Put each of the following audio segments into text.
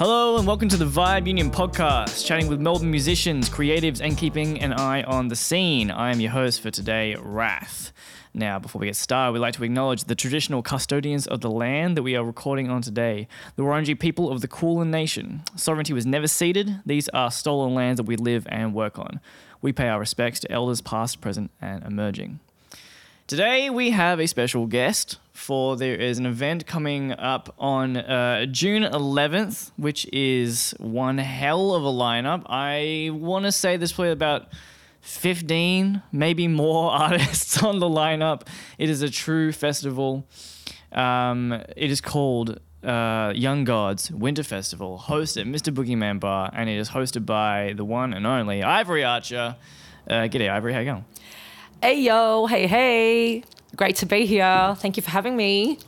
Hello and welcome to the Vibe Union podcast, chatting with Melbourne musicians, creatives, and keeping an eye on the scene. I am your host for today, Wrath. Now, before we get started, we'd like to acknowledge the traditional custodians of the land that we are recording on today, the Wurundjeri people of the Kulin Nation. Sovereignty was never ceded. These are stolen lands that we live and work on. We pay our respects to elders past, present, and emerging. Today we have a special guest for there is an event coming up on uh, June 11th, which is one hell of a lineup. I want to say there's probably about 15, maybe more artists on the lineup. It is a true festival. Um, it is called uh, Young Gods Winter Festival, hosted at Mr. Boogeyman Bar, and it is hosted by the one and only Ivory Archer. Uh, g'day, Ivory. How you going? Hey yo, hey hey. Great to be here. Thank you for having me.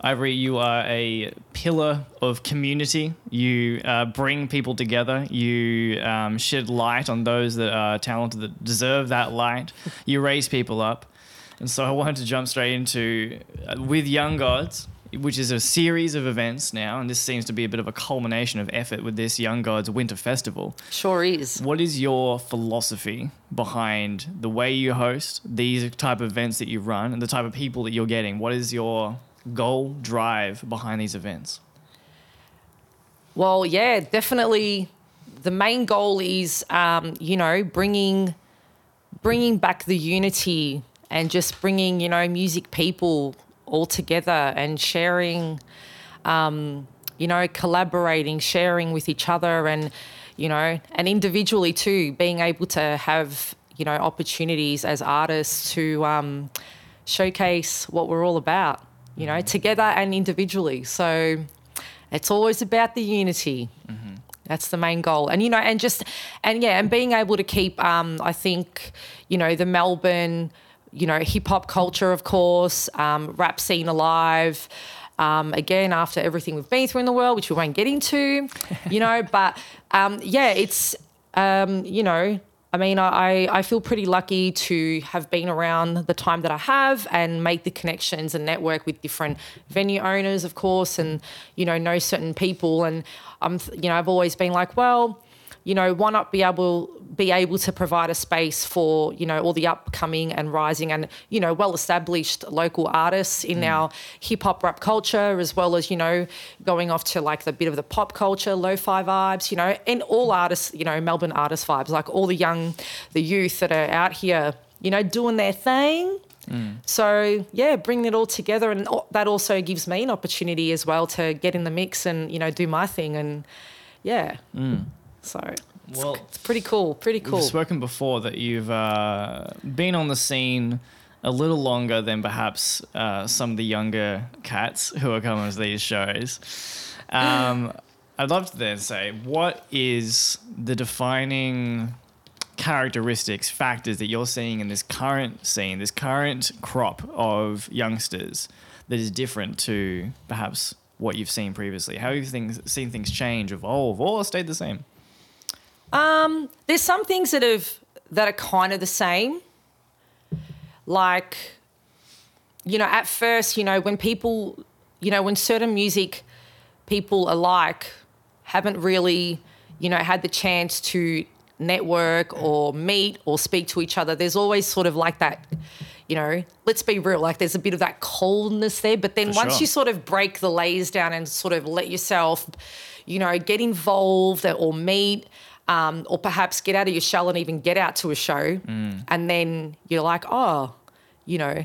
Ivory, you are a pillar of community. You uh, bring people together. You um, shed light on those that are talented, that deserve that light. You raise people up. And so I wanted to jump straight into uh, with Young Gods, which is a series of events now. And this seems to be a bit of a culmination of effort with this Young Gods Winter Festival. Sure is. What is your philosophy behind the way you host these type of events that you run and the type of people that you're getting? What is your goal drive behind these events? Well, yeah, definitely. The main goal is, um, you know, bringing bringing back the unity and just bringing, you know, music people all together and sharing, um, you know, collaborating, sharing with each other, and you know, and individually too, being able to have you know opportunities as artists to um, showcase what we're all about, you know, together and individually. So it's always about the unity. That's the main goal, and you know, and just and yeah, and being able to keep, um, I think, you know, the Melbourne, you know, hip hop culture, of course, um, rap scene alive. Um, again, after everything we've been through in the world, which we won't get into, you know, but um, yeah, it's um, you know, I mean, I, I feel pretty lucky to have been around the time that I have and make the connections and network with different venue owners, of course, and, you know, know certain people. And I'm, you know, I've always been like, well, you know, why not be able be able to provide a space for you know all the upcoming and rising and you know well established local artists in mm. our hip hop rap culture as well as you know going off to like the bit of the pop culture lo-fi vibes you know and all artists you know Melbourne artist vibes like all the young the youth that are out here you know doing their thing. Mm. So yeah, bringing it all together, and that also gives me an opportunity as well to get in the mix and you know do my thing, and yeah. Mm. So it's, Well, it's pretty cool, pretty cool. We've spoken before that you've uh, been on the scene a little longer than perhaps uh, some of the younger cats who are coming to these shows. Um, I'd love to then say, what is the defining characteristics, factors that you're seeing in this current scene, this current crop of youngsters that is different to perhaps what you've seen previously? How have you things, seen things change, evolve, or stayed the same? Um, there's some things that have that are kind of the same. Like, you know, at first, you know, when people, you know, when certain music people alike haven't really, you know, had the chance to network or meet or speak to each other, there's always sort of like that, you know, let's be real, like there's a bit of that coldness there. But then For once sure. you sort of break the layers down and sort of let yourself, you know, get involved or meet, um, or perhaps get out of your shell and even get out to a show, and then you're like, oh, you know,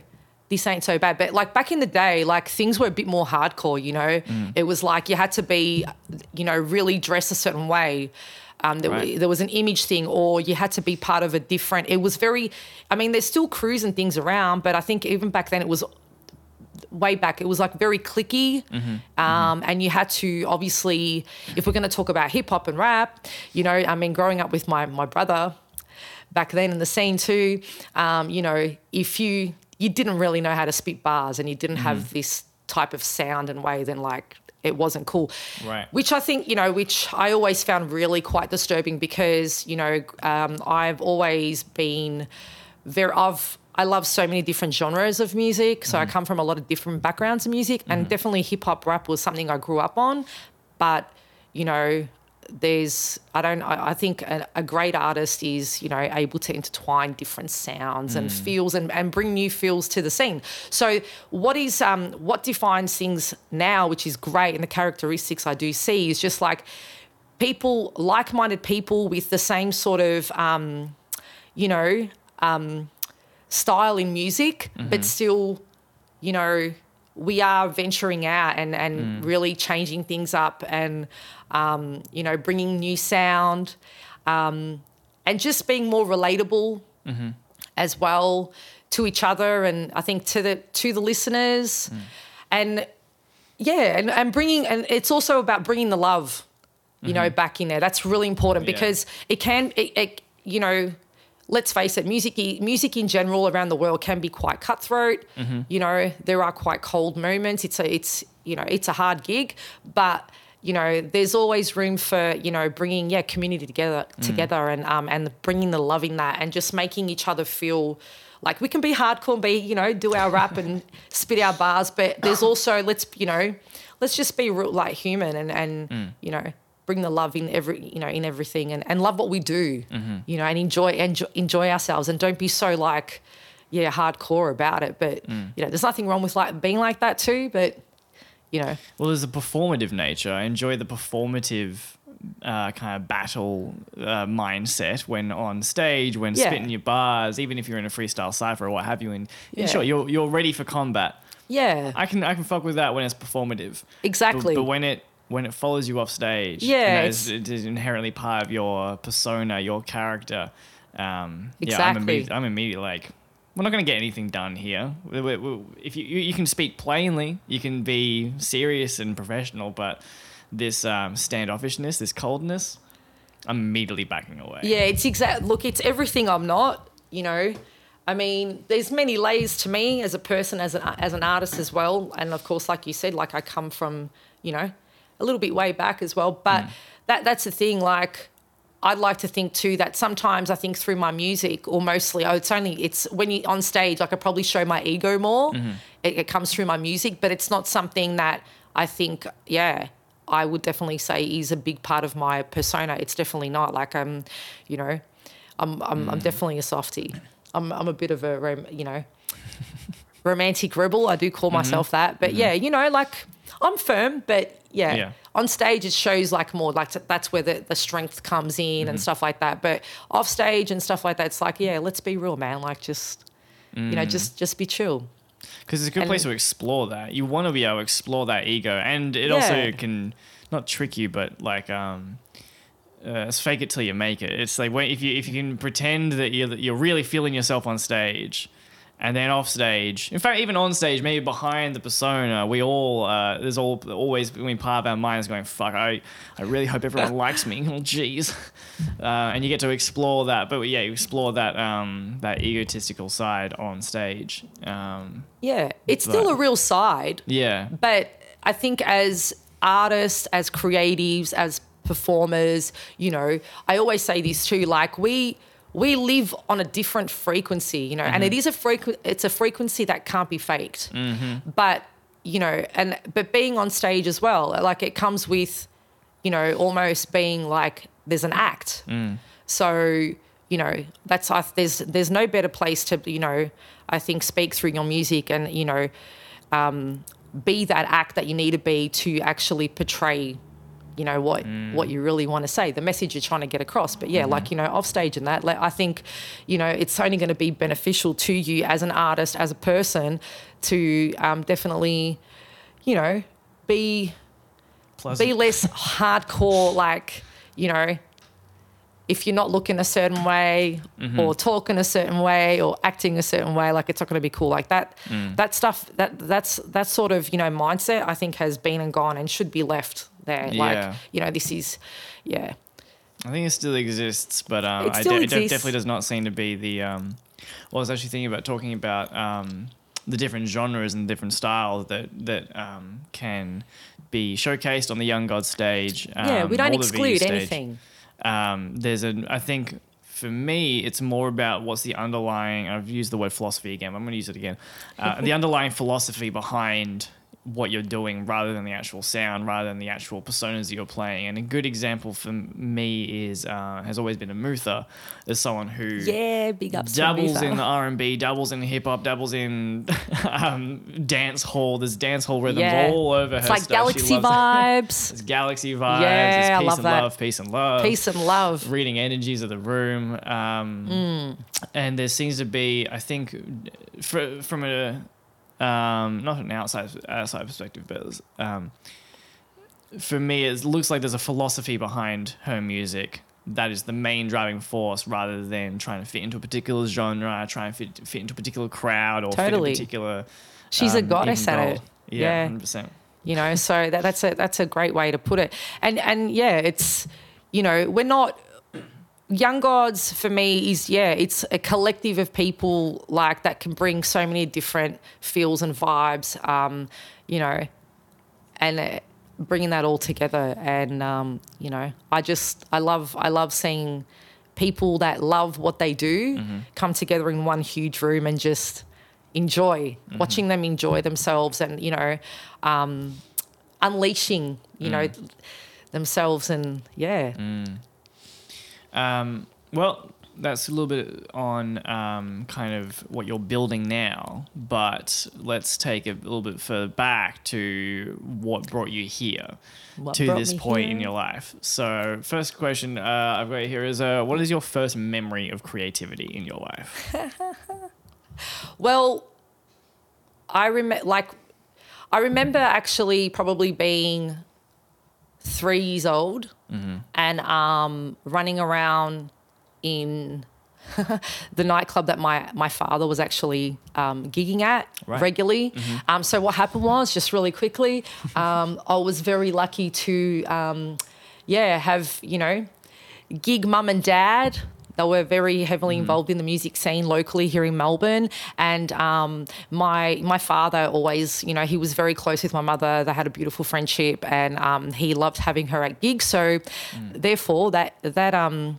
this ain't so bad. But like back in the day, like things were a bit more hardcore, you know. It was like you had to be, you know, really dress a certain way. Um, there, Right. there was an image thing, or you had to be part of a different. It was very. I mean, there's still crews and things around, but I think even back then it was way back. It was like very clicky, um, and you had to obviously, if we're going to talk about hip hop and rap, you know, I mean, growing up with my my brother back then in the scene too, um, you know, if you you didn't really know how to spit bars and you didn't have this type of sound and way, then like it wasn't cool. Right. Which I think, you know, which I always found really quite disturbing because, you know, um, I've always been very, I've, I love so many different genres of music. So I come from a lot of different backgrounds of music and definitely hip hop rap was something I grew up on. But, you know, there's I don't I, I think a, a great artist is you know able to intertwine different sounds and feels and, and bring new feels to the scene. So what is um what defines things now, which is great, and the characteristics I do see is just like people like-minded people with the same sort of um, you know um, style in music, but mm-hmm. still you know we are venturing out and and mm. really changing things up and um, you know bringing new sound um, and just being more relatable mm-hmm. as well to each other and I think to the to the listeners. Mm. And yeah and, and bringing and it's also about bringing the love you know mm-hmm. back in there. That's really important Yeah. because it can it, it you know let's face it music music in general around the world can be quite cutthroat. Mm-hmm. You know there are quite cold moments. It's a it's you know it's a hard gig but you know there's always room for you know bringing yeah community together mm. together and um and bringing the love in that and just making each other feel like we can be hardcore and be you know do our rap and spit our bars but there's also let's you know let's just be real, like human and and mm. you know bring the love in every you know in everything and, and love what we do you know and enjoy enjoy, enjoy ourselves and don't be so like yeah hardcore about it but you know there's nothing wrong with like being like that too but you know Well, there's a performative nature. I enjoy the performative uh, kind of battle uh, mindset when on stage, when Yeah. spitting your bars, even if you're in a freestyle cipher or what have you. And Yeah. sure, you're you're ready for combat. yeah I can I can fuck with that when it's performative. exactly But, but when it when it follows you off stage, Yeah, it's- it's, inherently part of your persona, your character. Um, Yeah, I'm, Exactly. I'm immediately like, we're not going to get anything done here. If you, you you can speak plainly, you can be serious and professional, but this um, standoffishness, this coldness, I'm immediately backing away. Yeah, it's exact. Look, it's everything I'm not. You know, I mean, there's many layers to me as a person, as an as an artist as well, and of course, like you said, like I come from, you know, a little bit way back as well. But mm. that that's the thing. Like, I'd like to think too that sometimes I think through my music, or mostly, oh, it's only it's when you on stage, like I probably show my ego more. Mm-hmm. It, it comes through my music, but it's not something that I think, yeah. I would definitely say is a big part of my persona. It's definitely not like um, you know, I'm I'm, I'm mm. definitely a softie. I'm I'm a bit of a rom- you know, romantic rebel. I do call mm-hmm. myself that, but mm-hmm. yeah, you know, like I'm firm, but yeah, Yeah. on stage it shows like more like that's where the, the strength comes in and stuff like that. But off stage and stuff like that, it's like yeah, let's be real, man. Like just you know, just just be chill. Because it's a good And- place to explore that. You want to be able to explore that ego, and it Yeah. also can not trick you, but like um, uh, fake it till you make it. It's like when, if you if you can pretend that you're that you're really feeling yourself on stage, and then off stage. In fact, even on stage, maybe behind the persona, we all uh, there's all always I mean, part of our minds going, "Fuck, I I really hope everyone likes me." Oh, jeez. Uh, and you get to explore that, but yeah, you explore that um, that egotistical side on stage. Um, Yeah, it's still a real side. yeah, But I think as artists, as creatives, as performers, you know, I always say this too, like we we live on a different frequency, you know, and it mm-hmm. is a frequ- it's a frequency that can't be faked. Mm-hmm. But, you know, and but being on stage as well, like it comes with, you know, almost being like there's an act. Mm. So, you know, that's I there's there's no better place to, you know, I think speak through your music and, you know, um, be that act that you need to be to actually portray you know what mm. what you really want to say the message you're trying to get across. But yeah mm-hmm. like you know off stage and that like, i think you know it's only going to be beneficial to you as an artist as a person to um, definitely you know be pleasant. be less hardcore like you know if you're not looking a certain way mm-hmm. or talking a certain way or acting a certain way like it's not going to be cool. Like that mm. that stuff that that's that sort of you know mindset i think has been and gone and should be left there Yeah. like you know this is yeah I think it still exists, but um, It I still de- it definitely does not seem to be the. Um, well, I was actually thinking about talking about um, the different genres and different styles that that um, can be showcased on the Young God stage. yeah um, we don't the VU exclude anything um, there's a I think for me it's more about what's the underlying I've used the word philosophy again but I'm going to use it again uh, the underlying philosophy behind what you're doing rather than the actual sound, rather than the actual personas that you're playing. And a good example for me is uh, has always been Amutha, as someone who Yeah, big ups. to dabbles in the R and B, dabbles in hip hop, dabbles in um, dance hall. There's dance hall rhythms Yeah. all over It's her like. Galaxy vibes. It's galaxy vibes. Yeah, it's I peace love and that. love, peace and love. Peace and love. Reading energies of the room. Um, Mm. And there seems to be, I think, fr- from a um, not an outside outside perspective, but um, for me, it looks like there's a philosophy behind her music that is the main driving force, rather than trying to fit into a particular genre, trying to fit, fit into a particular crowd or Totally. fit a particular. She's a um, goddess at it. Yeah, Yeah. hundred percent. you know so that, that's a that's a great way to put it and and yeah it's you know we're not young gods for me is yeah it's a collective of people like that can bring so many different feels and vibes um you know and uh, bringing that all together. And um you know i just i love i love seeing people that love what they do come together in one huge room and just enjoy watching them enjoy themselves and you know um, unleashing you know themselves and yeah Um, well, that's a little bit on um, kind of what you're building now, but let's take a little bit further back to what brought you here What to this point in your life. So, first question uh, I've got here is uh, what is your first memory of creativity in your life? Well, I remember, like, I remember actually probably being three years old and um, running around in the nightclub that my my father was actually um, gigging at Right. regularly. Um, so what happened was, just really quickly, um, I was very lucky to, um, yeah, have you know, gig mum and dad. They were very heavily involved in the music scene locally here in Melbourne, and um, my my father always, you know, he was very close with my mother. They had a beautiful friendship, and um, he loved having her at gigs. So, therefore, that that um,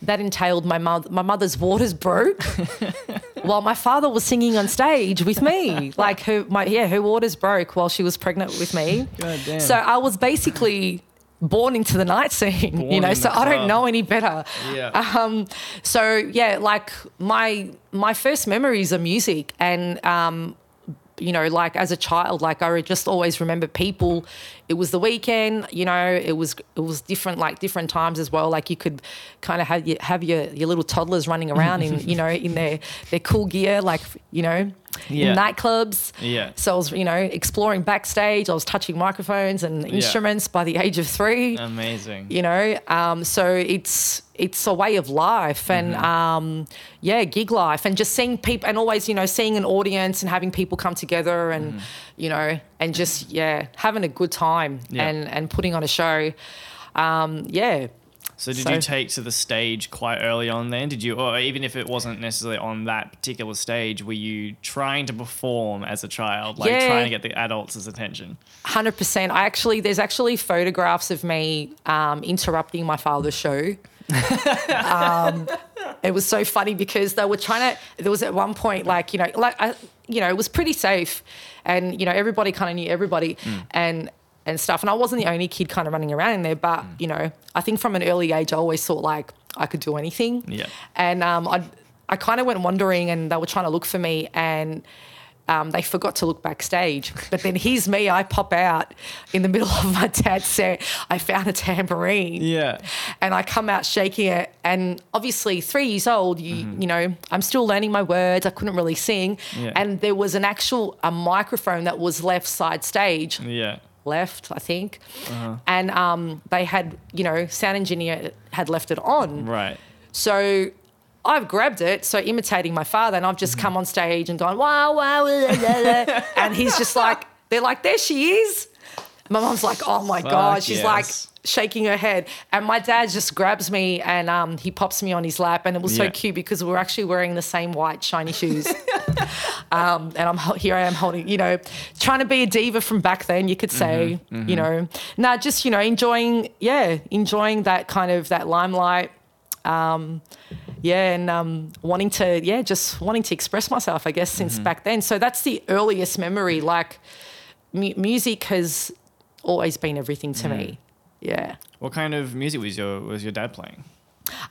that entailed my mother. My mother's waters broke while my father was singing on stage with me. Like her, my yeah, her waters broke while she was pregnant with me. God damn. So I was basically born into the night scene, Born you know. So I don't know any better. Yeah. Um, so yeah, like my my first memories of music and um, you know, like as a child, like I just always remember people. It was the weekend, you know. It was it was different, like different times as well. Like you could kind of have your have your, your little toddlers running around in you know in their their cool gear, like you know, Yeah. in nightclubs. Yeah. So I was you know exploring backstage. I was touching microphones and instruments by the age of three Amazing. you know um, so it's it's a way of life and Mm-hmm. um, yeah gig life and just seeing people and always you know seeing an audience and having people come together and Mm-hmm. You know and just yeah having a good time Yeah. and and putting on a show um, yeah So did So- you take to the stage quite early on then? Did you, or even if it wasn't necessarily on that particular stage, were you trying to perform as a child, like Yeah. trying to get the adults' attention? Hundred percent. I actually, there's actually photographs of me um, interrupting my father's show. um, it was so funny because they were trying to. There was at one point, like you know, like I, you know, it was pretty safe, and you know, everybody kind of knew everybody, and and stuff. And I wasn't the only kid kind of running around in there, but you know, I think from an early age, I always thought like I could do anything. Yeah. And um, I, I kind of went wandering, and they were trying to look for me, and um, they forgot to look backstage. But then here's me, I pop out in the middle of my dad's set. I found a tambourine. Yeah. And I come out shaking it. And obviously, three years old, you, you know, I'm still learning my words. I couldn't really sing. Yeah. And there was an actual a microphone that was left side stage Yeah. left, I think. And um, they had, you know, sound engineer had left it on. Right. So I've grabbed it, so imitating my father, and I've just come on stage and gone, wow, wow, la, la, la. and he's just like, they're like, there she is. My mom's like, oh my God. She's yes. like shaking her head. And my dad just grabs me and um, he pops me on his lap. And it was Yeah. so cute because we were actually wearing the same white shiny shoes. um, and I'm here I am holding, you know, trying to be a diva from back then, you could say, you know, nah, just, you know, enjoying, yeah, enjoying that kind of that limelight um, yeah, and um, wanting to, yeah, just wanting to express myself, I guess, since back then. So that's the earliest memory. Like, mu- music has always been everything to Mm. me. Yeah. What kind of music was your was your dad playing?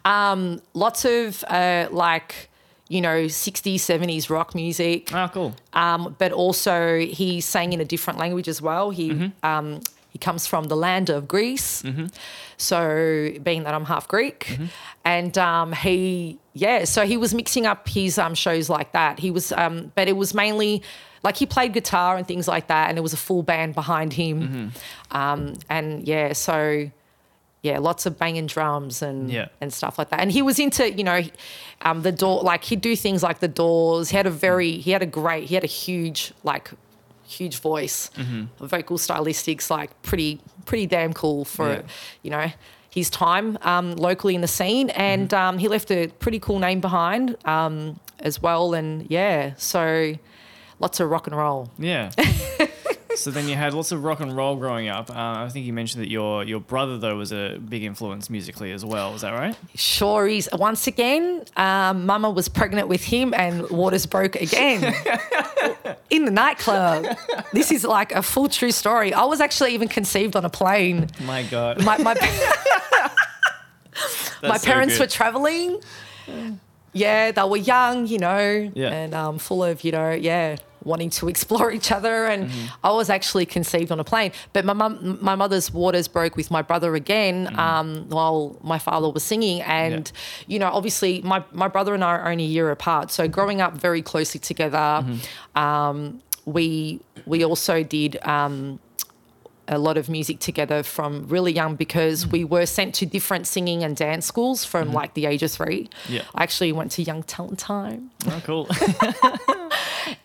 Um, lots of uh, like, you know, 60s, 70s rock music. Ah, cool. Um, but also he sang in a different language as well. He Mm-hmm. um, he comes from the land of Greece, so being that I'm half Greek, Mm-hmm. and um, he yeah, so he was mixing up his um, shows like that. He was, um, but it was mainly like he played guitar and things like that, and there was a full band behind him, Mm-hmm. um, and yeah, so yeah, lots of banging drums and Yeah. and stuff like that. And he was into, you know, um, the door like he'd do things like the doors. He had a very he had a great he had a huge like huge voice, vocal stylistics like pretty pretty damn cool for Yeah. you know his time um, locally in the scene. And um, he left a pretty cool name behind um, as well. And yeah, so lots of rock and roll. Yeah. so then you had lots of rock and roll growing up. Uh, I think you mentioned that your your brother though was a big influence musically as well. Is that right? Sure is. Once again, um, Mama was pregnant with him and waters broke again in the nightclub. This is like a full true story. I was actually even conceived on a plane. My God. My, my, my so parents good. were traveling. Yeah, they were young, you know, Yeah. and um, full of, you know, yeah, wanting to explore each other. And Mm-hmm. I was actually conceived on a plane. But my mum, my mother's waters broke with my brother again um, while my father was singing. And, Mm-hmm. Yeah. you know, obviously my, my brother and I are only a year apart. So growing up very closely together, Mm-hmm. um, we we also did. Um, a lot of music together from really young because we were sent to different singing and dance schools from like the age of three. Yeah. I actually went to Young Talent Time Oh, cool.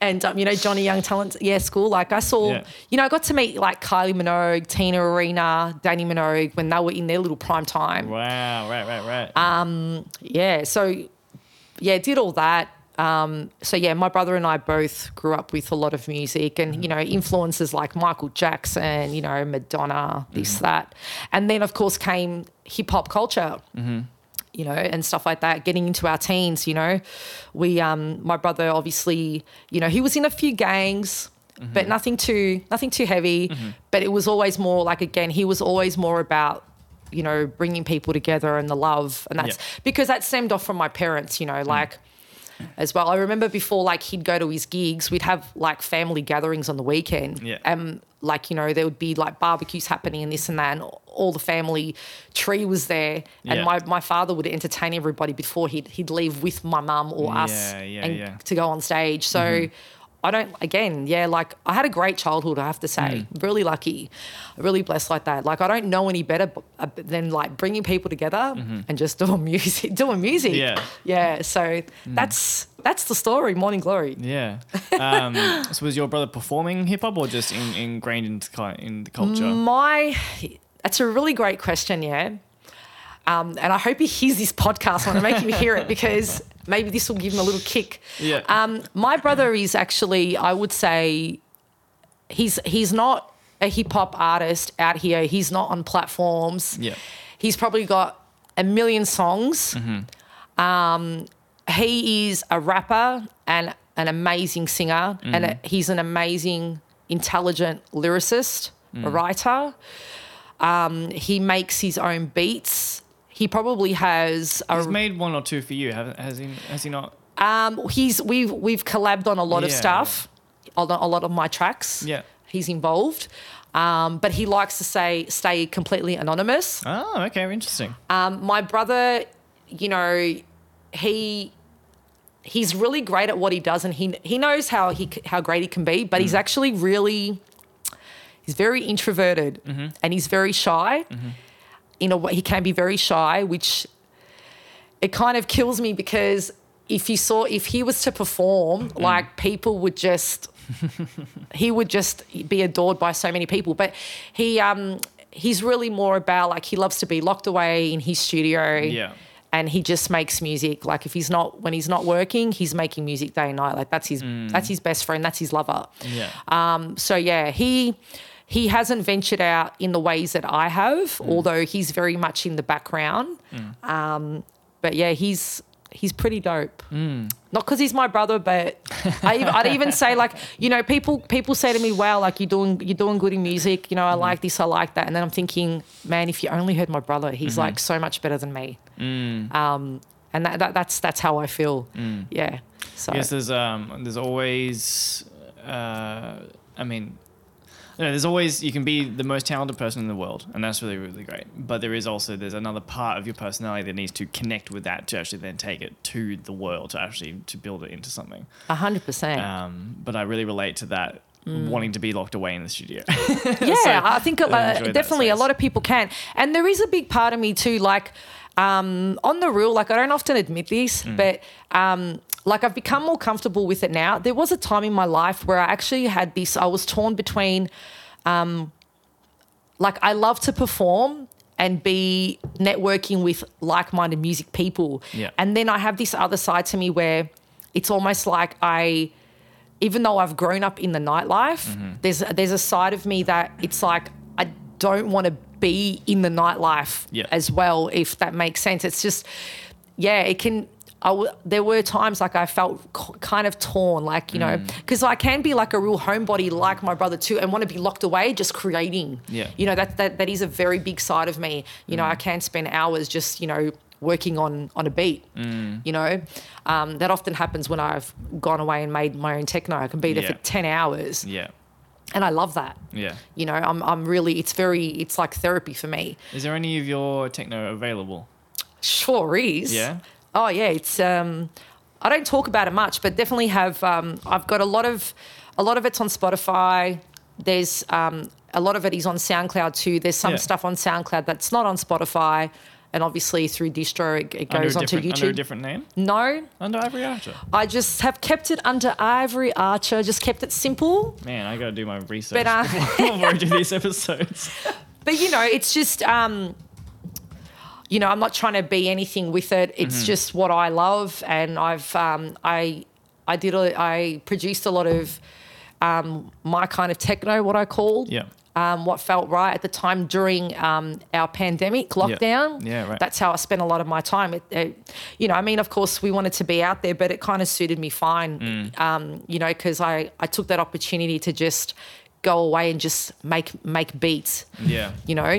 and, um, you know, Johnny Young Talent, yeah, school. Like I saw, Yeah. you know, I got to meet like Kylie Minogue, Tina Arena, Dannii Minogue when they were in their little prime time. wow. Right. Right. Right. Um, Yeah. So, yeah, did all that. Um, so yeah, my brother and I both grew up with a lot of music and you know influences like Michael Jackson, you know Madonna, this that, and then of course came hip hop culture. You know, and stuff like that. Getting into our teens, you know, we, um, my brother, obviously, you know, he was in a few gangs, mm-hmm. but nothing too, nothing too heavy. Mm-hmm. But it was always more like again, he was always more about you know, bringing people together and the love. And that's Yeah. because that stemmed off from my parents, you know, mm. like as well. I remember before, like, he'd go to his gigs, we'd have like family gatherings on the weekend. Yeah. And like, you know, there would be like barbecues happening and this and that. And all the family tree was there. And Yeah. my, my father would entertain everybody before he'd, he'd leave with my mum or us Yeah, yeah, and to go on stage. So, mm-hmm. I don't, again, yeah, like I had a great childhood, I have to say. Mm. Really lucky, really blessed like that. Like I don't know any better b- uh, than like bringing people together and just doing music, doing music. Mm-hmm. Yeah. Yeah. So that's, that's the story, Morning Glory. Yeah. Um, so was your brother performing hip hop or just in, ingrained into in the culture? My, that's a really great question, yeah. Um, and I hope he hears this podcast. I want to make him hear it because maybe this will give him a little kick. Yeah. Um, my brother is actually, I would say, he's he's not a hip hop artist out here. He's not on platforms. Yeah. He's probably got a million songs. Mm-hmm. Um, he is a rapper and an amazing singer, and Mm-hmm. a, he's an amazing, intelligent lyricist, Mm. writer. Um, he makes his own beats. He probably has a He's made one or two for you, has he? Has he not? um, he's we've we've collabed on a lot of stuff, a lot, a lot of my tracks. Yeah. he's involved, um, but he likes to say stay completely anonymous. Oh, okay, interesting. Um, my brother, you know, he he's really great at what he does, and he he knows how he how great he can be, but he's actually really he's very introverted and he's very shy. In a way, he can be very shy, which it kind of kills me because if you saw if he was to perform, like people would just he would just be adored by so many people. But he um he's really more about like he loves to be locked away in his studio. Yeah. And he just makes music. Like if he's not when he's not working, he's making music day and night. Like that's his that's his best friend. That's his lover. Yeah. Um, so yeah, he he hasn't ventured out in the ways that I have, although he's very much in the background. Um, but yeah, he's he's pretty dope. Mm. Not because he's my brother, but I, I'd even say like you know people people say to me, "Wow, like you're doing you're doing good in music. You know, I like this, I like that." And then I'm thinking, man, if you only heard my brother, he's like so much better than me. Um, and that, that that's that's how I feel. Yeah. So I guess there's um there's always uh I mean you know, there's always you can be the most talented person in the world and that's really really great but there is also there's another part of your personality that needs to connect with that to actually then take it to the world to actually to build it into something a hundred percent. um but I really relate to that wanting to be locked away in the studio Yeah, So, I think uh, I definitely a lot of people can. And there is a big part of me too, like um, on the rule, like I don't often admit this, Mm. but um, like I've become more comfortable with it now. There was a time in my life where I actually had this, I was torn between um, like I love to perform and be networking with like-minded music people. Yeah. And then I have this other side to me where it's almost like I even though I've grown up in the nightlife, Mm-hmm. there's there's a side of me that it's like I don't want to be in the nightlife Yeah. as well, if that makes sense. It's just, yeah, it can. I w- there were times like I felt k- kind of torn, like you know, Mm. because I can be like a real homebody, like my brother too, and want to be locked away just creating. Yeah. you know that that that is a very big side of me. You know, I can spend hours just you know working on on a beat. You know, um, that often happens when I've gone away and made my own techno. I can be there Yeah. for ten hours, yeah and I love that. yeah You know, I'm I'm really it's very it's like therapy for me. is there any of your techno available Sure is. Yeah? Oh yeah, it's um I don't talk about it much, but definitely have um I've got a lot of a lot of it's on Spotify. There's um a lot of it is on SoundCloud too. There's some Yeah. stuff on SoundCloud that's not on Spotify. And obviously through distro it, it goes onto different, under a YouTube. different name no, under Ivory Archer I just have kept it under Ivory Archer, just kept it simple. man I gotta do my research But, uh, before I do these episodes But you know, it's just um you know, I'm not trying to be anything with it. It's Mm-hmm. just what I love and I've um I I did a, I produced a lot of um my kind of techno what I called. yeah Um, what felt right at the time during um, our pandemic lockdown. Yeah, right. That's how I spent a lot of my time. It, it, you know, I mean, of course, we wanted to be out there, but it kind of suited me fine. Mm. Um, you know, because I, I took that opportunity to just go away and just make make beats yeah you know,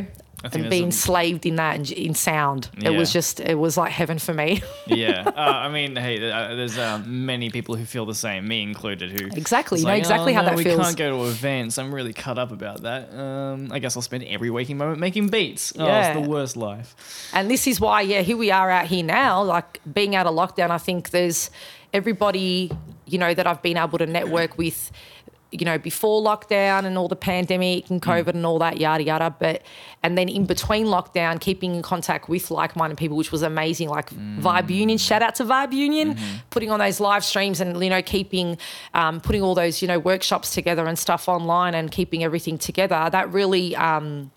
and being enslaved in that and in sound. It was just, it was like heaven for me. yeah, uh, I mean, hey, uh, there's uh, many people who feel the same, me included, who Exactly, know exactly "Oh, how no, that we feels." can't go to events. I'm really cut up about that. Um, I guess I'll spend every waking moment making beats. Oh, Yeah. it's the worst life. and this is why, yeah, here we are out here now, like being out of lockdown. I think there's everybody, you know, that I've been able to network with, you know, before lockdown and all the pandemic and COVID and all that, yada, yada. But, and then in between lockdown, keeping in contact with like minded people, which was amazing. Like Vibe Union, shout out to Vibe Union, putting on those live streams and, you know, keeping, um, putting all those, you know, workshops together and stuff online and keeping everything together. That really, um,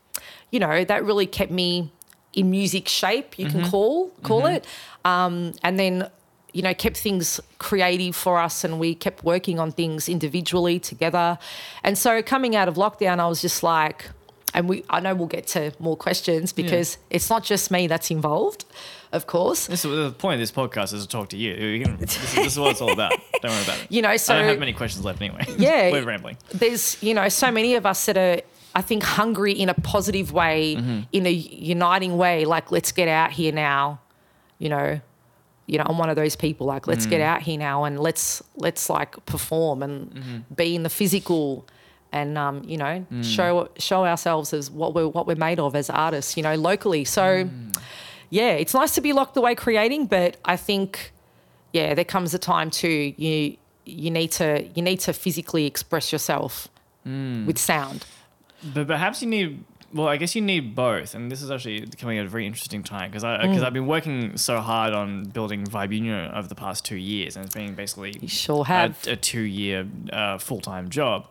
you know, that really kept me in music shape, you can call call it. Um, and then, you know, kept things creative for us and we kept working on things individually together. And so coming out of lockdown, I was just like, and we I know we'll get to more questions because it's not just me that's involved, of course. This the point of this podcast is to talk to you. This is, this is what it's all about. Don't worry about it. You know, so I don't have many questions left anyway. Yeah. we're rambling. there's you know so many of us that are i think hungry in a positive way mm-hmm. in a uniting way like let's get out here now you know you know i'm one of those people like let's get mm. out here now and let's let's like perform and mm-hmm. be in the physical and um, you know mm. show show ourselves as what we're what we're made of as artists you know locally so mm. yeah it's nice to be locked away creating but i think yeah, there comes a time too. You you need to you need to physically express yourself with sound. But perhaps you need. Well, I guess you need both, and this is actually coming at a very interesting time because I because I've been working so hard on building Vibe Union over the past two years, and it's been basically You sure a, have. a two year uh, full time job.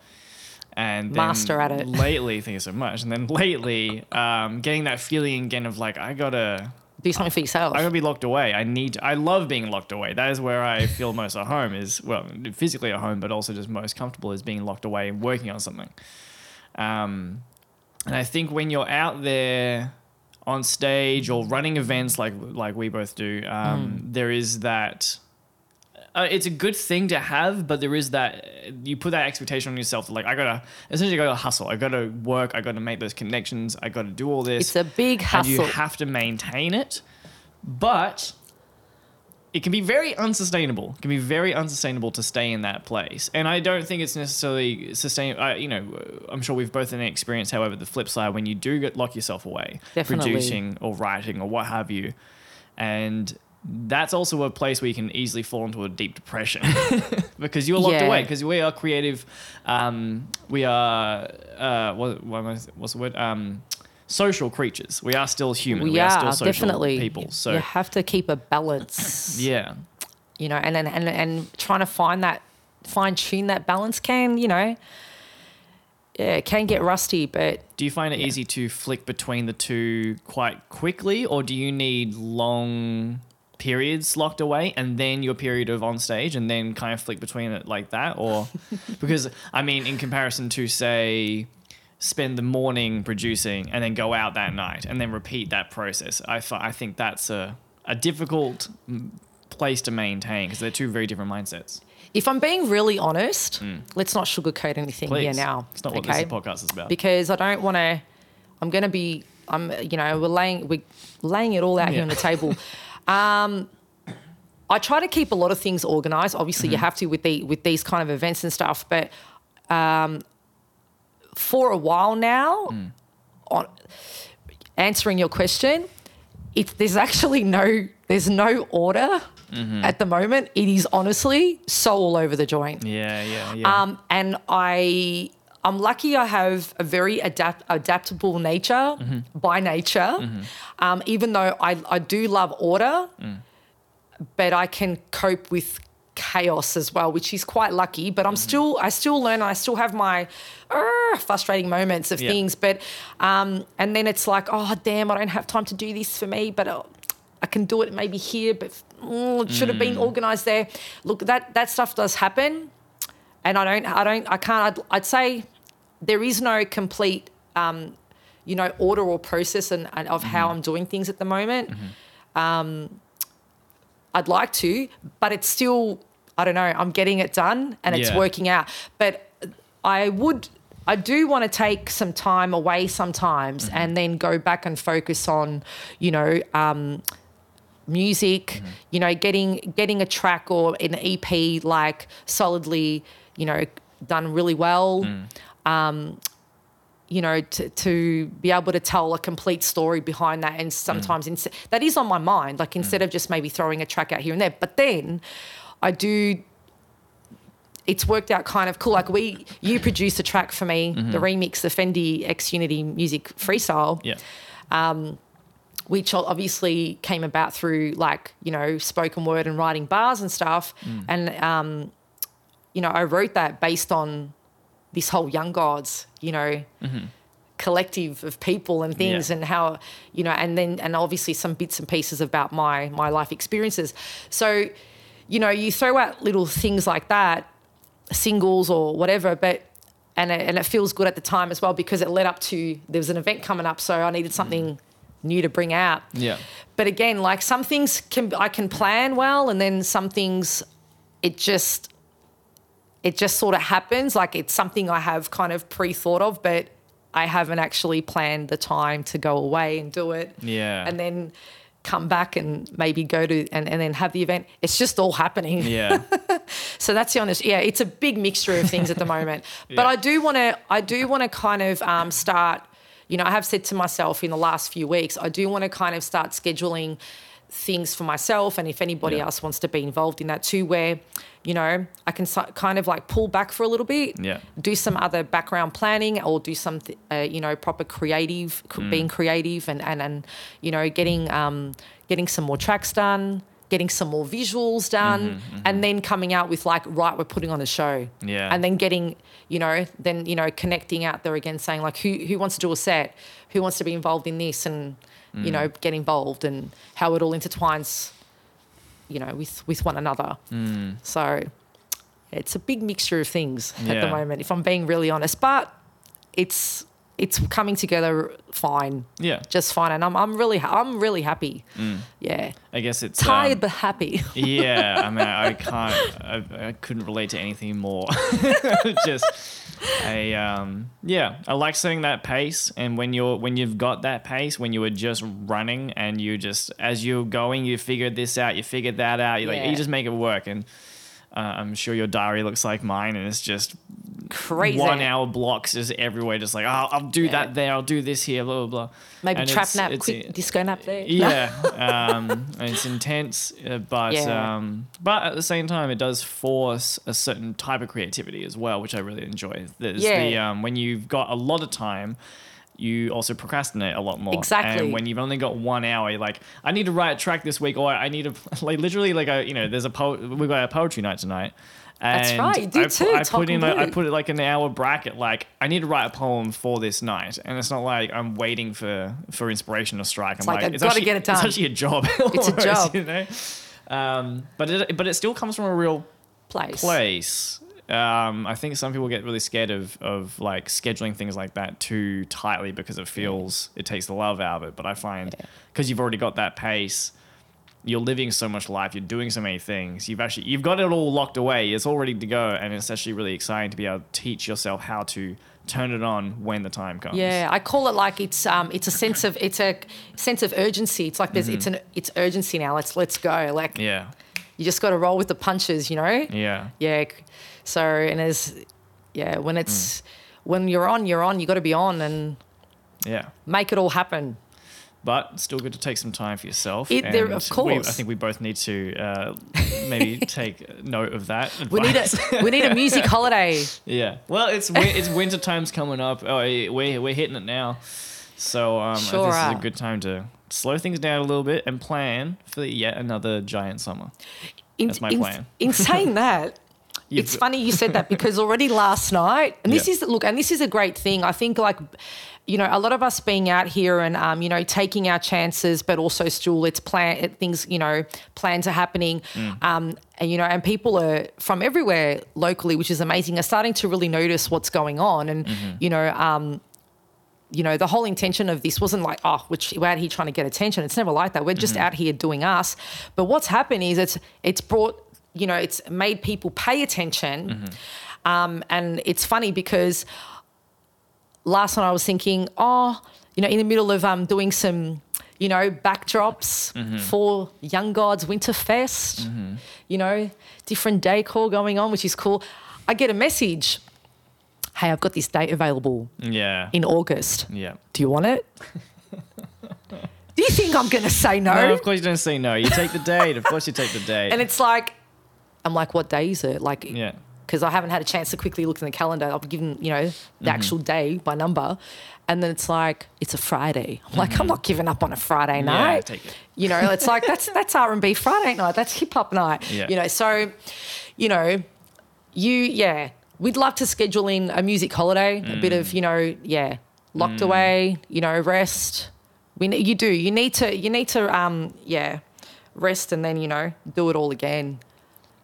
And Master at it. Lately, thank you so much. And then lately, um, getting that feeling again of like I gotta Do something for yourself. I'm gonna be locked away. I need. To, I love being locked away. That is where I feel most at home. Is well, physically at home, but also just most comfortable is being locked away and working on something. Um, and I think when you're out there on stage or running events like like we both do, um, there is that. Uh, it's a good thing to have, but there is that you put that expectation on yourself. Like I gotta essentially gotta hustle. I gotta work. I gotta make those connections. I gotta do all this. It's a big hustle. and you have to maintain it. But it can be very unsustainable. It can be very unsustainable to stay in that place. And I don't think it's necessarily sustainable. I, you know, I'm sure we've both an experience. However, the flip side, when you do get lock yourself away, Definitely. producing or writing or what have you, and that's also a place where you can easily fall into a deep depression because you're locked Yeah. away. Because we are creative, um, we are uh, what, what am I, what's the word? Um, social creatures. We are still human. We, we are, are still social definitely people. So you have to keep a balance. yeah, you know, and and and, and trying to find that fine tune that balance can, you know, yeah, it can get rusty, but Do you find it easy to flick between the two quite quickly, or do you need long periods locked away and then your period of on stage and then kind of flick between it like that? Or because, I mean, in comparison to, say, spend the morning producing and then go out that night and then repeat that process, I, think that's a, a difficult mm, place to maintain because they're two very different mindsets. if I'm being really honest, let's not sugarcoat anything. Please. here now. It's not what okay? this podcast is about. because I don't want to. I'm going to be. I'm. You know, we're laying we're laying it all out here on the table. Um, I try to keep a lot of things organized. Obviously, Mm-hmm. you have to with the with these kind of events and stuff. But um, for a while now, Mm. on answering your question, it's there's actually no there's no order Mm-hmm. at the moment. It is honestly so all over the joint. yeah, yeah, yeah. Um, and I, I'm lucky I have a very adapt, adaptable nature by nature. Um, even though I, I do love order, but I can cope with chaos as well, which is quite lucky. But I'm still, I still learn. I still have my uh, frustrating moments of Yeah. things. But um, and then it's like, oh damn, I don't have time to do this for me, but. Uh, I can do it maybe here, but mm, it should have been organized there. Look, that that stuff does happen and I don't, I don't, I can't. I'd, I'd say there is no complete, um, you know, order or process and, and of how I'm doing things at the moment. Um, I'd like to, but it's still, I don't know. I'm getting it done and it's Yeah. working out. But I would, I do want to take some time away sometimes mm-hmm. and then go back and focus on, you know. Um, music, mm-hmm. you know, getting getting a track or an EP like solidly, you know, done really well. Mm. Um, you know, to, to be able to tell a complete story behind that, and mm. sometimes ins- that is on my mind. Like mm. instead of just maybe throwing a track out here and there, but then I do. It's worked out kind of cool. Like we, you produced a track for me, mm-hmm. the remix, the Fendi X Unity Music Freestyle yeah. Um, which obviously came about through like you know spoken word and writing bars and stuff mm. and um you know i wrote that based on this whole young gods you know mm-hmm. collective of people and things Yeah. and how you know and then and obviously some bits and pieces about my my life experiences so you know you throw out little things like that singles or whatever but and it, and it feels good at the time as well because it led up to there was an event coming up so i needed something new to bring out Yeah. but again like some things can i can plan well and then some things it just it just sort of happens like it's something i have kind of pre-thought of but i haven't actually planned the time to go away and do it Yeah. and then come back and maybe go to and, and then have the event it's just all happening Yeah. so that's the honest. Yeah, it's a big mixture of things at the moment. But Yeah. I do want to. I do want to kind of um, start. You know, I have said to myself in the last few weeks, I do want to kind of start scheduling things for myself, and if anybody Yeah. else wants to be involved in that too, where you know I can so- kind of like pull back for a little bit, Yeah. do some other background planning, or do some uh, you know proper creative, c- Mm. being creative, and and and you know getting um, getting some more tracks done. Getting some more visuals done, and then coming out with like, right, we're putting on a show, Mm-hmm, Yeah. and then getting, you know, then you know, connecting out there again, saying like, who who wants to do a set, who wants to be involved in this, and you know, Mm. get involved, and how it all intertwines, you know, with with one another. Mm. So it's a big mixture of things at the moment, if I'm being really honest. But it's it's coming together fine, Yeah. just fine, and I'm I'm really ha- I'm really happy. Yeah, I guess it's tired um, but happy. yeah, I mean, I can't, I, I couldn't relate to anything more. Just, I, um, yeah, I like setting that pace, and when you're, when you've got that pace, when you were just running, and you just, as you're going, you figured this out, you figured that out, you like, you just make it work, and uh, I'm sure your diary looks like mine, and it's just Crazy. one hour blocks is everywhere, just like, oh, I'll do Yeah. that there, I'll do this here, blah blah blah. Maybe And trap it's- nap, it's- quick disco nap there. yeah, um, and it's intense, uh, but Yeah. um, but at the same time, it does force a certain type of creativity as well, which I really enjoy. There's the Yeah. um, when you've got a lot of time. You also procrastinate a lot more. Exactly. And when you've only got one hour, you're like, I need to write a track this week, or I need to like literally like a you know, there's a po- we've got a poetry night tonight. That's right, you do I, too, I put in like, I put it like an hour bracket. Like I need to write a poem for this night, and it's not like I'm waiting for for inspiration to strike. I'm like, like, I've it's gotta actually, get it done. It's actually a job. It's a job. you know. Um, but it but it still comes from a real Place. place. Um, I think some people get really scared of of like scheduling things like that too tightly because it feels it takes the love out of it. But I find because you've already got that pace, you're living so much life, you're doing so many things. You've actually you've got it all locked away. It's all ready to go, and it's actually really exciting to be able to teach yourself how to turn it on when the time comes. Yeah, I call it like it's um it's a sense of it's a sense of urgency. It's like there's it's an it's urgency now. Let's let's go. Like Mm-hmm. Yeah. you just got to roll with the punches, you know. Yeah. Yeah. So and as yeah, when Mm. it's when you're on, you're on. You got to be on and Yeah. make it all happen. but still good to take some time for yourself. It- there- of we- course. I think we both need to uh, maybe take note of that. We need a we need a music holiday. yeah. Well, it's it's winter time's coming up. Oh, we're we're hitting it now, so um, Sure this is a good time to slow things down a little bit and plan for yet another giant summer. In, That's my in- plan. In saying that, You've it's funny you said that because already last night, and this Yeah. is look, and this is a great thing. I think like, you know, a lot of us being out here and um, you know, taking our chances, but also still it's plan things, you know, plans are happening. Mm. Um, and you know, and people are from everywhere locally, which is amazing, are starting to really notice what's going on. And, Mm-hmm. you know, um, you know, the whole intention of this wasn't like, oh, which we're out here trying to get attention. It's never like that. We're just out here doing us. But what's happened is it's it's brought, you know, it's made people pay attention. Um, and it's funny because last night I was thinking, oh, you know, in the middle of um doing some, you know, backdrops for Young Gods Winterfest, you know, different decor going on, which is cool. I get a message. Hey, I've got this date available yeah. in August. yeah. Do you want it? Do you think I'm going to say no? No, of course you don't say no. You take the date. Of course you take the date. And it's like, I'm like, what day is it? Like, yeah. because I haven't had a chance to quickly look in the calendar. I'll be given, you know, the Mm-hmm. actual day by number. And then it's like, it's a Friday. I'm like, I'm not giving up on a Friday night. Mm-hmm. take it. You know, it's like, that's that's R&B Friday night. That's hip hop night. Yeah. You know, so, you know, you, yeah, we'd love to schedule in a music holiday, a bit Mm. of, you know, yeah, locked away, you know, rest. We you do. You need to, you need to, um, yeah, rest and then, you know, do it all again.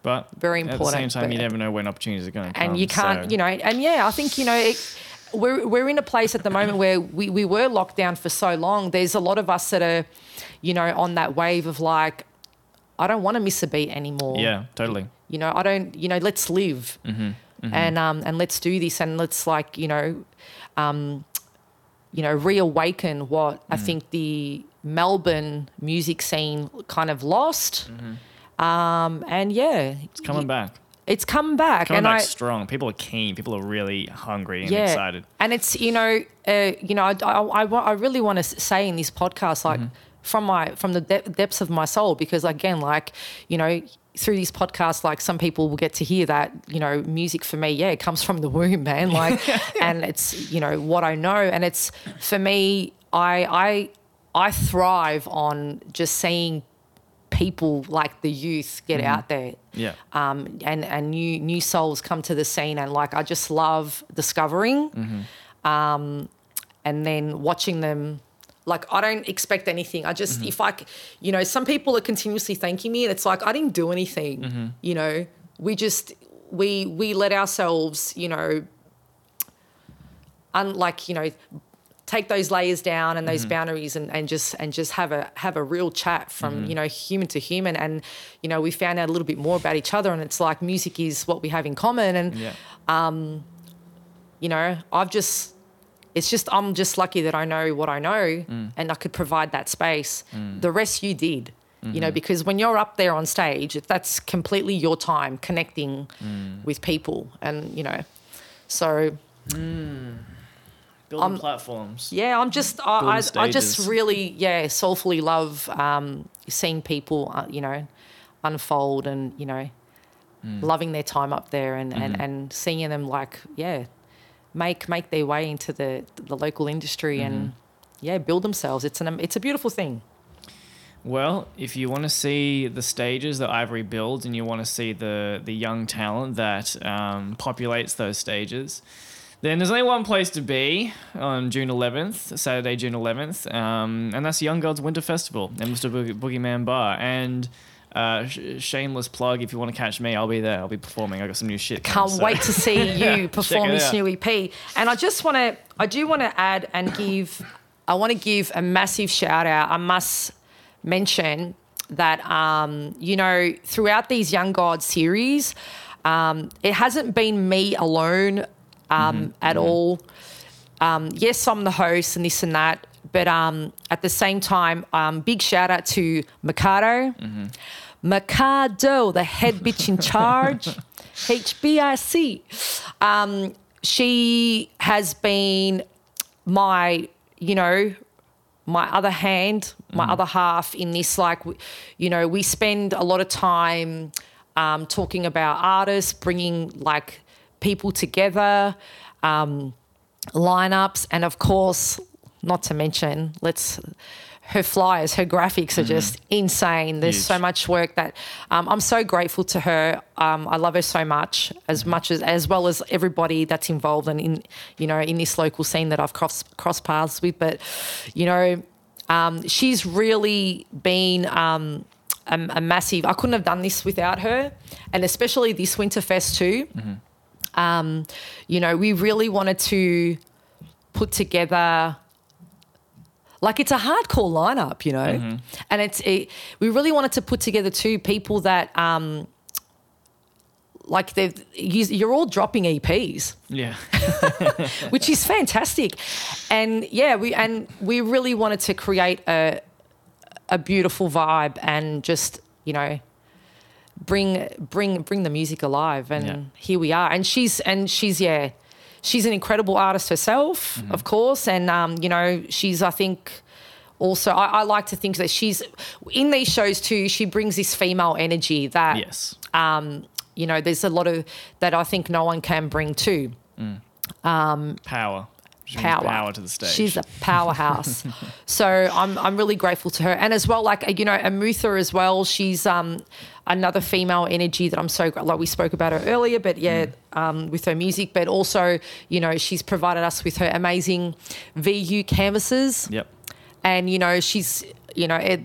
But Very important. At the same time, you never know when opportunities are going to come. and you can't, so- you know, and yeah, I think you know, it, we're we're in a place at the moment where we we were locked down for so long. There's a lot of us that are, you know, on that wave of like, I don't want to miss a beat anymore. Yeah, totally. You know, I don't. You know, let's live, and um, and let's do this, and let's like, you know, um, you know, reawaken what I think the Melbourne music scene kind of lost. Um, and yeah, It's coming back. it's come back, Coming and back I. strong. People are keen. People are really hungry and yeah. excited. And it's you know, uh, you know, I, I, I, I really want to say in this podcast, like Mm-hmm. from my from the de- depths of my soul, because again, like you know, through these podcasts, like some people will get to hear that you know, music for me, yeah, it comes from the womb, man. Like, and it's you know what I know, and it's for me, I I I thrive on just seeing people like the youth get out there Yeah. um, and and new new souls come to the scene, and like I just love discovering, um, and then watching them. Like I don't expect anything. I just if I, you know, some people are continuously thanking me, and it's like I didn't do anything. You know, we just we we let ourselves, you know, un, like you know take those layers down and those mm-hmm. boundaries and, and just and just have a have a real chat from mm-hmm. you know human to human. And you know we found out a little bit more about each other and it's like music is what we have in common. And Yeah. Um, you know I've just it's just I'm just lucky that I know what I know mm. and I could provide that space. Mm. The rest you did you know mm-hmm. because when you're up there on stage that's completely your time connecting mm. with people and you know. So Building platforms. Yeah, I'm just I, I, I just really yeah soulfully love um, seeing people uh, you know unfold and you know loving their time up there and, and, and seeing them like yeah make make their way into the the local industry and yeah build themselves. It's an it's a beautiful thing. Well, if you want to see the stages that Ivory builds and you want to see the, the young talent that um, populates those stages, then there's only one place to be on June 11th, Saturday, June 11th, um, and that's Young Gods Winter Festival at Mr. Boogie- Boogeyman Bar. And uh, sh- shameless plug, if you want to catch me, I'll be there. I'll be performing. I got some new shit. coming, Can't so- wait to see you perform this new EP. And I just want to, I do want to add and give, I want to give a massive shout out. I must mention that, um, you know, throughout these Young Gods series, um, it hasn't been me alone um, at all. Um, yes, I'm the host and this and that, but um, at the same time, um, big shout out to Mikado. Mikado, the head bitch in charge, HBIC. Um, she has been my, you know, my other hand, my other half in this. Like, you know, we spend a lot of time um, talking about artists, bringing like people together, um, lineups, and of course, not to mention, let's her flyers, her graphics are just insane. There's Huge. so much work that um, I'm so grateful to her. Um, I love her so much, as much as as well as everybody that's involved and in you know in this local scene that I've crossed crossed paths with. But you know, um, she's really been. Um, a, a massive. I couldn't have done this without her, and especially this Winterfest too. Um, you know, we really wanted to put together like it's a hardcore lineup, you know, and it's it, we really wanted to put together two people that um like they've you, you're all dropping EPs, Yeah. which is fantastic, and yeah, we and we really wanted to create a a beautiful vibe and just you know bring bring bring the music alive and Yeah. here we are and she's and she's yeah she's an incredible artist herself Mm-hmm. of course and um you know she's i think also I, I like to think that she's in these shows too she brings this female energy that yes. um you know there's a lot of that i think no one can bring too Power. She power. Power to the stage. She's a powerhouse. so I'm I'm really grateful to her, and as well, like you know, Amutha as well. She's um another female energy that I'm so like we spoke about her earlier, but yeah, um, with her music, but also you know she's provided us with her amazing VU canvases Yep. and you know she's you know it,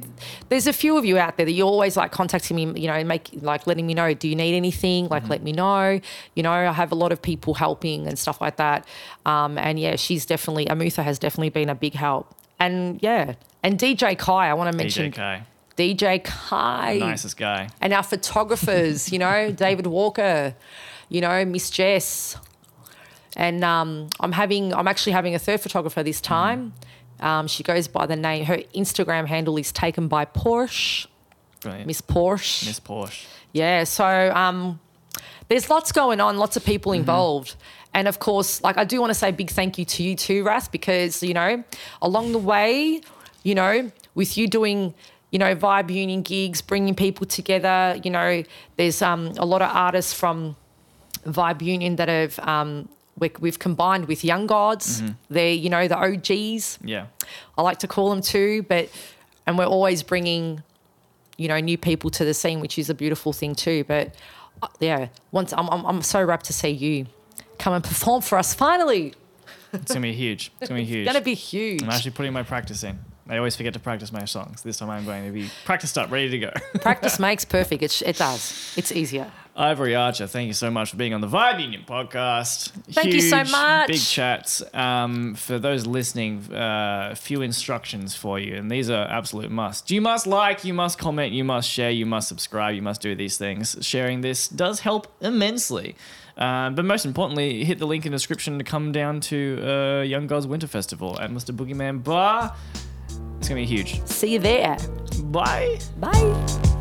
there's a few of you out there that you're always like contacting me you know make like letting me know do you need anything like let me know you know i have a lot of people helping and stuff like that um, and yeah she's definitely amutha has definitely been a big help and yeah and dj kai i want to mention DJ Kai. dj kai Nicest guy. and our photographers, you know, David Walker, you know, Miss Jess. And um, I'm having, I'm actually having a third photographer this time. Um, she goes by the name, her Instagram handle is taken by Porsche, Brilliant. Miss Porsche. Miss Porsche. Yeah, so um, there's lots going on, lots of people involved. And of course, like I do want to say a big thank you to you too, Ras, because, you know, along the way, you know, with you doing, you know, Vibe Union gigs, bringing people together, you know, there's um, a lot of artists from Vibe Union that have, um, we, we've combined with Young Gods. They're, you know, the OGs. Yeah. I like to call them too, but and we're always bringing, you know, new people to the scene, which is a beautiful thing too. But uh, yeah, once I'm, I'm I'm so rapt to see you come and perform for us finally. It's gonna be huge. It's gonna be huge. It's gonna be huge. I'm actually putting my practice in. I always forget to practice my songs. This time I'm going to be practiced up, ready to go. Practice makes perfect. It, sh- it does. It's easier. Ivory Archer, thank you so much for being on the Vibe Union podcast. Thank you so much. Big chats. Um, for those listening, uh, few instructions for you, and these are absolute must. You must like, you must comment, you must share, you must subscribe, you must do these things. Sharing this does help immensely. Um, but most importantly, hit the link in the description to come down to uh, Young Gods Winter Festival at Mr. Boogeyman Bar. It's gonna be huge. See you there. Bye. Bye.